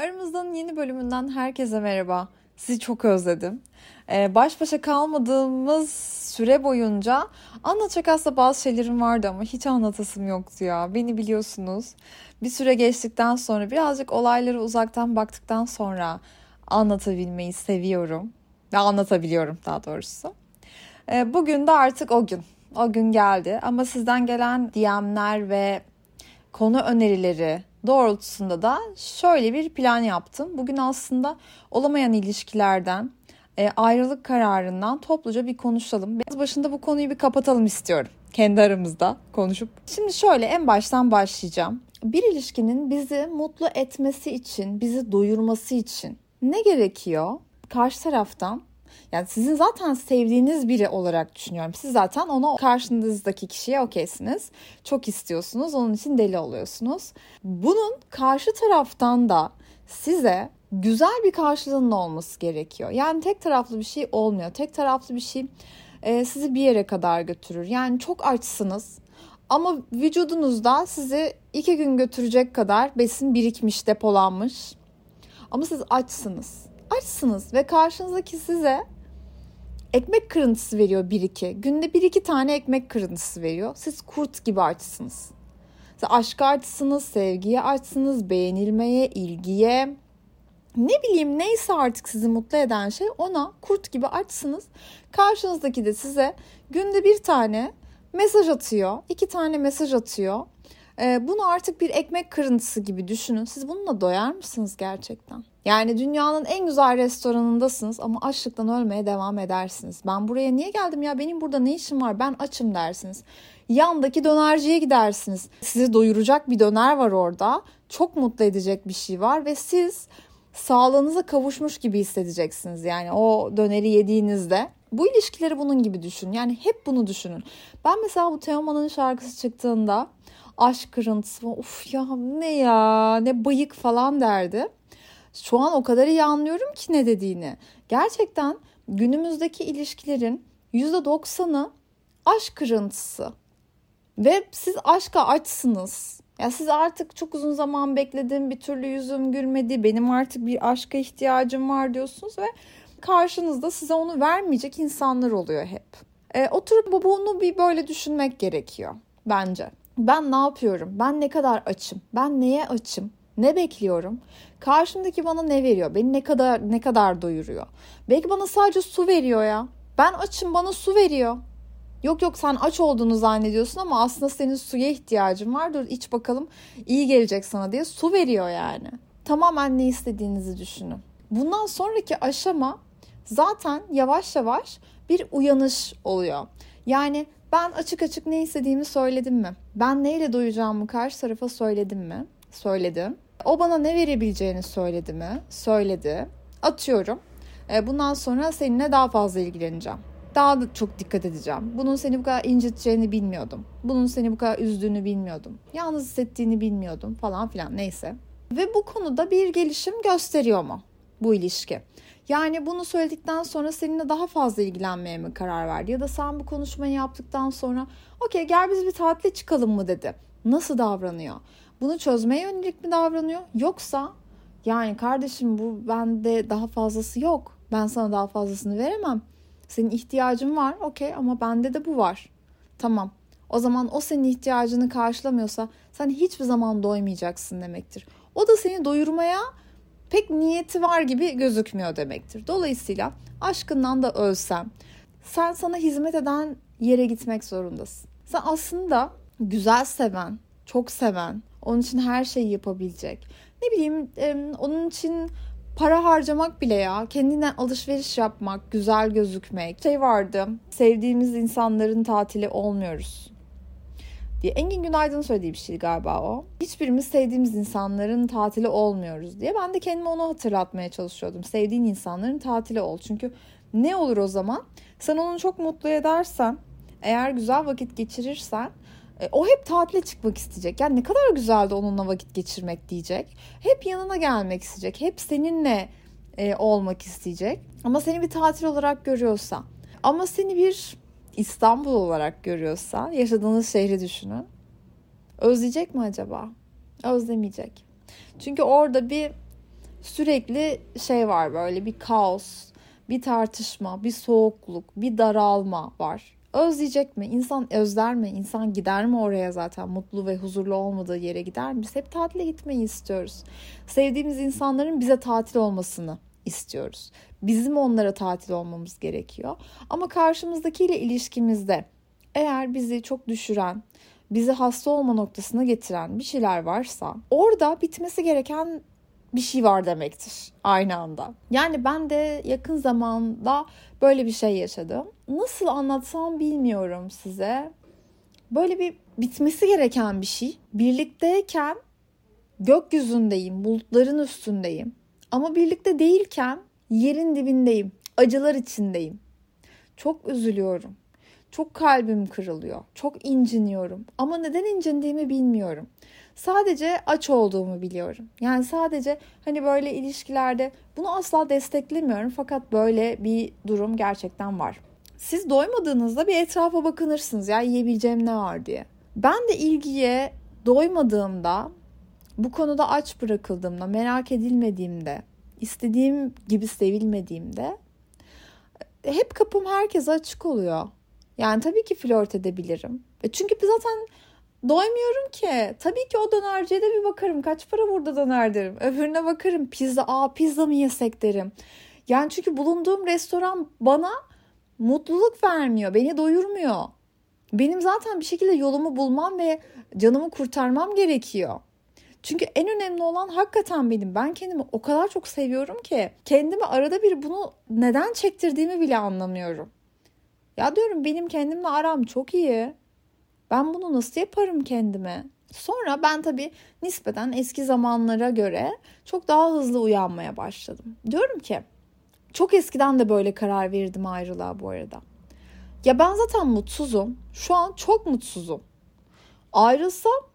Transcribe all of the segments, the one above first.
Aramızdan yeni bölümünden herkese merhaba. Sizi çok özledim. Ee, baş başa kalmadığımız süre boyunca anlatacak aslında bazı şeylerim vardı ama hiç anlatasım yoktu ya. Beni biliyorsunuz. Bir süre geçtikten sonra birazcık olayları uzaktan baktıktan sonra anlatabilmeyi seviyorum. Ve anlatabiliyorum daha doğrusu. Ee, bugün de artık o gün. O gün geldi ama sizden gelen DM'ler ve konu önerileri, doğrultusunda da şöyle bir plan yaptım. Bugün aslında olamayan ilişkilerden, e, ayrılık kararından topluca bir konuşalım. Biraz başında bu konuyu bir kapatalım istiyorum. Kendi aramızda konuşup. Şimdi şöyle en baştan başlayacağım. Bir ilişkinin bizi mutlu etmesi için, bizi doyurması için ne gerekiyor? Karşı taraftan yani sizin zaten sevdiğiniz biri olarak düşünüyorum. Siz zaten ona karşınızdaki kişiye okeysiniz. Çok istiyorsunuz. Onun için deli oluyorsunuz. Bunun karşı taraftan da size güzel bir karşılığının olması gerekiyor. Yani tek taraflı bir şey olmuyor. Tek taraflı bir şey e, sizi bir yere kadar götürür. Yani çok açsınız. Ama vücudunuzda sizi iki gün götürecek kadar besin birikmiş, depolanmış. Ama siz açsınız. Açsınız ve karşınızdaki size ekmek kırıntısı veriyor bir iki. Günde bir iki tane ekmek kırıntısı veriyor. Siz kurt gibi açsınız. Siz aşka açsınız, sevgiye açsınız, beğenilmeye, ilgiye, ne bileyim neyse artık sizi mutlu eden şey ona kurt gibi açsınız. Karşınızdaki de size günde bir tane mesaj atıyor, iki tane mesaj atıyor. Ee, bunu artık bir ekmek kırıntısı gibi düşünün. Siz bununla doyar mısınız gerçekten? Yani dünyanın en güzel restoranındasınız ama açlıktan ölmeye devam edersiniz. Ben buraya niye geldim ya benim burada ne işim var ben açım dersiniz. Yandaki dönerciye gidersiniz. Sizi doyuracak bir döner var orada. Çok mutlu edecek bir şey var ve siz sağlığınıza kavuşmuş gibi hissedeceksiniz. Yani o döneri yediğinizde. Bu ilişkileri bunun gibi düşünün. Yani hep bunu düşünün. Ben mesela bu Teoman'ın şarkısı çıktığında aşk kırıntısı uf ya ne ya ne bayık falan derdi. Şu an o kadar iyi anlıyorum ki ne dediğini. Gerçekten günümüzdeki ilişkilerin %90'ı aşk kırıntısı. Ve siz aşka açsınız. Ya siz artık çok uzun zaman bekledim, bir türlü yüzüm gülmedi, benim artık bir aşka ihtiyacım var diyorsunuz ve karşınızda size onu vermeyecek insanlar oluyor hep. E, oturup bunu bir böyle düşünmek gerekiyor bence. Ben ne yapıyorum? Ben ne kadar açım? Ben neye açım? Ne bekliyorum? Karşımdaki bana ne veriyor? Beni ne kadar ne kadar doyuruyor? Belki bana sadece su veriyor ya. Ben açım bana su veriyor. Yok yok sen aç olduğunu zannediyorsun ama aslında senin suya ihtiyacın var. Dur iç bakalım iyi gelecek sana diye su veriyor yani. Tamamen ne istediğinizi düşünün. Bundan sonraki aşama zaten yavaş yavaş bir uyanış oluyor. Yani ben açık açık ne istediğimi söyledim mi? Ben neyle doyacağımı karşı tarafa söyledim mi? Söyledim. O bana ne verebileceğini söyledi mi? Söyledi. Atıyorum. E, bundan sonra seninle daha fazla ilgileneceğim. Daha da çok dikkat edeceğim. Bunun seni bu kadar inciteceğini bilmiyordum. Bunun seni bu kadar üzdüğünü bilmiyordum. Yalnız hissettiğini bilmiyordum falan filan neyse. Ve bu konuda bir gelişim gösteriyor mu bu ilişki? Yani bunu söyledikten sonra seninle daha fazla ilgilenmeye mi karar verdi? Ya da sen bu konuşmayı yaptıktan sonra okey gel biz bir tatile çıkalım mı dedi. Nasıl davranıyor? Bunu çözmeye yönelik mi davranıyor? Yoksa yani kardeşim bu bende daha fazlası yok. Ben sana daha fazlasını veremem. Senin ihtiyacın var okey ama bende de bu var. Tamam. O zaman o senin ihtiyacını karşılamıyorsa sen hiçbir zaman doymayacaksın demektir. O da seni doyurmaya pek niyeti var gibi gözükmüyor demektir. Dolayısıyla aşkından da ölsem sen sana hizmet eden yere gitmek zorundasın. Sen aslında güzel seven, çok seven, onun için her şeyi yapabilecek. Ne bileyim onun için para harcamak bile ya. Kendine alışveriş yapmak, güzel gözükmek. Şey vardı. Sevdiğimiz insanların tatili olmuyoruz diye. Engin Günaydın söylediği bir şey galiba o. Hiçbirimiz sevdiğimiz insanların tatili olmuyoruz diye. Ben de kendime onu hatırlatmaya çalışıyordum. Sevdiğin insanların tatili ol. Çünkü ne olur o zaman? Sen onu çok mutlu edersen, eğer güzel vakit geçirirsen e, o hep tatile çıkmak isteyecek. Yani ne kadar güzeldi onunla vakit geçirmek diyecek. Hep yanına gelmek isteyecek. Hep seninle e, olmak isteyecek. Ama seni bir tatil olarak görüyorsa. Ama seni bir İstanbul olarak görüyorsa yaşadığınız şehri düşünün. Özleyecek mi acaba? Özlemeyecek. Çünkü orada bir sürekli şey var böyle bir kaos, bir tartışma, bir soğukluk, bir daralma var. Özleyecek mi? İnsan özler mi? İnsan gider mi oraya zaten mutlu ve huzurlu olmadığı yere gider mi? Biz hep tatile gitmeyi istiyoruz. Sevdiğimiz insanların bize tatil olmasını istiyoruz. Bizim onlara tatil olmamız gerekiyor. Ama karşımızdakiyle ilişkimizde eğer bizi çok düşüren, bizi hasta olma noktasına getiren bir şeyler varsa orada bitmesi gereken bir şey var demektir aynı anda. Yani ben de yakın zamanda böyle bir şey yaşadım. Nasıl anlatsam bilmiyorum size. Böyle bir bitmesi gereken bir şey. Birlikteyken gökyüzündeyim, bulutların üstündeyim. Ama birlikte değilken yerin dibindeyim, acılar içindeyim. Çok üzülüyorum. Çok kalbim kırılıyor. Çok inciniyorum. Ama neden incindiğimi bilmiyorum. Sadece aç olduğumu biliyorum. Yani sadece hani böyle ilişkilerde bunu asla desteklemiyorum fakat böyle bir durum gerçekten var. Siz doymadığınızda bir etrafa bakınırsınız ya yiyebileceğim ne var diye. Ben de ilgiye doymadığımda, bu konuda aç bırakıldığımda, merak edilmediğimde, istediğim gibi sevilmediğimde hep kapım herkese açık oluyor. Yani tabii ki flört edebilirim. E çünkü zaten doymuyorum ki. Tabii ki o dönerciye de bir bakarım. Kaç para burada döner derim. Öbürüne bakarım. Pizza, aa pizza mı yesek derim. Yani çünkü bulunduğum restoran bana mutluluk vermiyor. Beni doyurmuyor. Benim zaten bir şekilde yolumu bulmam ve canımı kurtarmam gerekiyor. Çünkü en önemli olan hakikaten benim. Ben kendimi o kadar çok seviyorum ki kendimi arada bir bunu neden çektirdiğimi bile anlamıyorum. Ya diyorum benim kendimle aram çok iyi. Ben bunu nasıl yaparım kendime? Sonra ben tabii nispeten eski zamanlara göre çok daha hızlı uyanmaya başladım. Diyorum ki çok eskiden de böyle karar verdim ayrılığa bu arada. Ya ben zaten mutsuzum. Şu an çok mutsuzum. Ayrılsam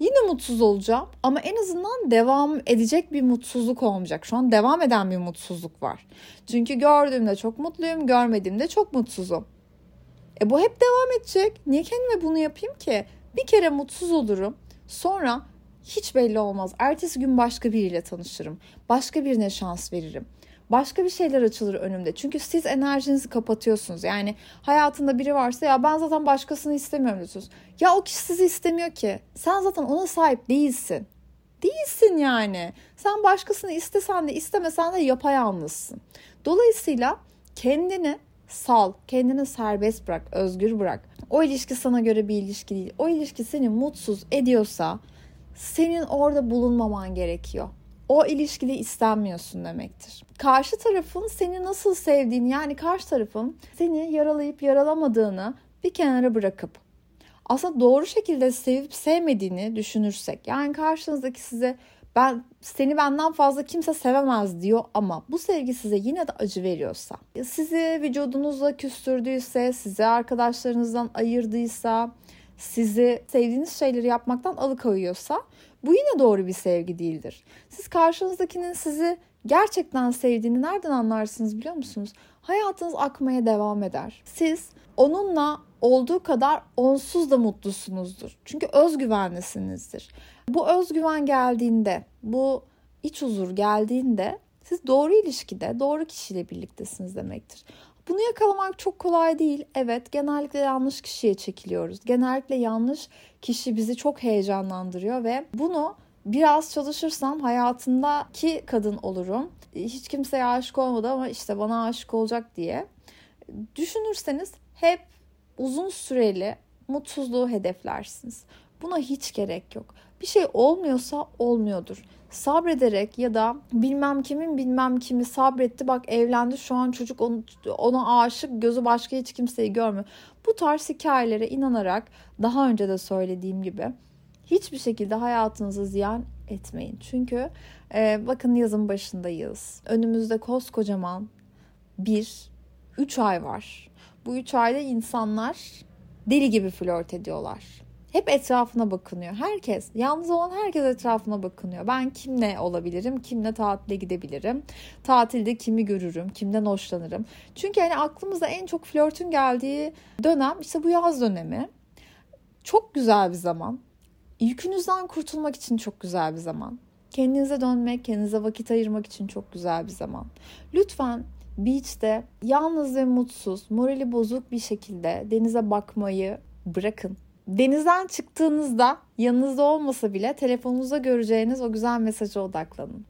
Yine mutsuz olacağım ama en azından devam edecek bir mutsuzluk olmayacak. Şu an devam eden bir mutsuzluk var. Çünkü gördüğümde çok mutluyum, görmediğimde çok mutsuzum. E bu hep devam edecek. Niye kendime bunu yapayım ki? Bir kere mutsuz olurum. Sonra hiç belli olmaz. Ertesi gün başka biriyle tanışırım. Başka birine şans veririm başka bir şeyler açılır önümde. Çünkü siz enerjinizi kapatıyorsunuz. Yani hayatında biri varsa ya ben zaten başkasını istemiyorum diyorsunuz. Ya o kişi sizi istemiyor ki. Sen zaten ona sahip değilsin. Değilsin yani. Sen başkasını istesen de istemesen de yapayalnızsın. Dolayısıyla kendini sal, kendini serbest bırak, özgür bırak. O ilişki sana göre bir ilişki değil. O ilişki seni mutsuz ediyorsa senin orada bulunmaman gerekiyor o ilişkide istenmiyorsun demektir. Karşı tarafın seni nasıl sevdiğini yani karşı tarafın seni yaralayıp yaralamadığını bir kenara bırakıp aslında doğru şekilde sevip sevmediğini düşünürsek yani karşınızdaki size ben seni benden fazla kimse sevemez diyor ama bu sevgi size yine de acı veriyorsa, sizi vücudunuzla küstürdüyse, sizi arkadaşlarınızdan ayırdıysa, sizi sevdiğiniz şeyleri yapmaktan alıkoyuyorsa bu yine doğru bir sevgi değildir. Siz karşınızdakinin sizi gerçekten sevdiğini nereden anlarsınız biliyor musunuz? Hayatınız akmaya devam eder. Siz onunla olduğu kadar onsuz da mutlusunuzdur. Çünkü özgüvenlisinizdir. Bu özgüven geldiğinde, bu iç huzur geldiğinde siz doğru ilişkide, doğru kişiyle birliktesiniz demektir. Bunu yakalamak çok kolay değil. Evet, genellikle yanlış kişiye çekiliyoruz. Genellikle yanlış kişi bizi çok heyecanlandırıyor ve bunu biraz çalışırsam hayatındaki kadın olurum. Hiç kimseye aşık olmadı ama işte bana aşık olacak diye. Düşünürseniz hep uzun süreli mutsuzluğu hedeflersiniz. Buna hiç gerek yok. Bir şey olmuyorsa olmuyordur sabrederek ya da bilmem kimin bilmem kimi sabretti bak evlendi şu an çocuk onu, ona aşık gözü başka hiç kimseyi görmüyor. Bu tarz hikayelere inanarak daha önce de söylediğim gibi hiçbir şekilde hayatınızı ziyan etmeyin. Çünkü e, bakın yazın başındayız. Önümüzde koskocaman bir 3 ay var. Bu 3 ayda insanlar deli gibi flört ediyorlar hep etrafına bakınıyor. Herkes, yalnız olan herkes etrafına bakınıyor. Ben kimle olabilirim, kimle tatile gidebilirim, tatilde kimi görürüm, kimden hoşlanırım. Çünkü hani aklımıza en çok flörtün geldiği dönem işte bu yaz dönemi. Çok güzel bir zaman. Yükünüzden kurtulmak için çok güzel bir zaman. Kendinize dönmek, kendinize vakit ayırmak için çok güzel bir zaman. Lütfen beach'te yalnız ve mutsuz, morali bozuk bir şekilde denize bakmayı bırakın. Denizden çıktığınızda yanınızda olmasa bile telefonunuzda göreceğiniz o güzel mesaja odaklanın.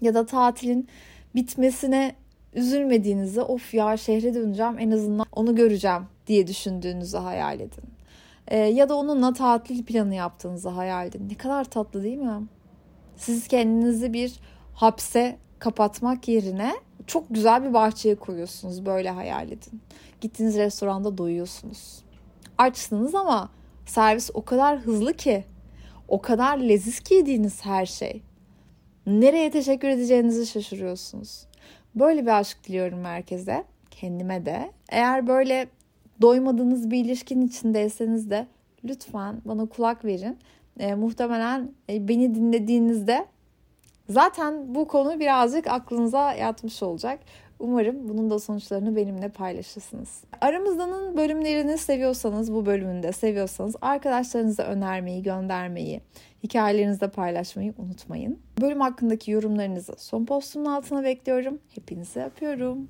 Ya da tatilin bitmesine üzülmediğinizde of ya şehre döneceğim en azından onu göreceğim diye düşündüğünüzü hayal edin. Ee, ya da onunla tatil planı yaptığınızı hayal edin. Ne kadar tatlı değil mi? Siz kendinizi bir hapse kapatmak yerine çok güzel bir bahçeye koyuyorsunuz. Böyle hayal edin. Gittiğiniz restoranda doyuyorsunuz. Açsınız ama servis o kadar hızlı ki, o kadar leziz ki yediğiniz her şey. Nereye teşekkür edeceğinizi şaşırıyorsunuz. Böyle bir aşk diliyorum herkese, kendime de. Eğer böyle doymadığınız bir ilişkinin içindeyseniz de lütfen bana kulak verin. E, muhtemelen e, beni dinlediğinizde zaten bu konu birazcık aklınıza yatmış olacak. Umarım bunun da sonuçlarını benimle paylaşırsınız. Aramızdanın bölümlerini seviyorsanız, bu bölümünde seviyorsanız arkadaşlarınıza önermeyi, göndermeyi, hikayelerinizde paylaşmayı unutmayın. Bölüm hakkındaki yorumlarınızı son postumun altına bekliyorum. Hepinizi öpüyorum.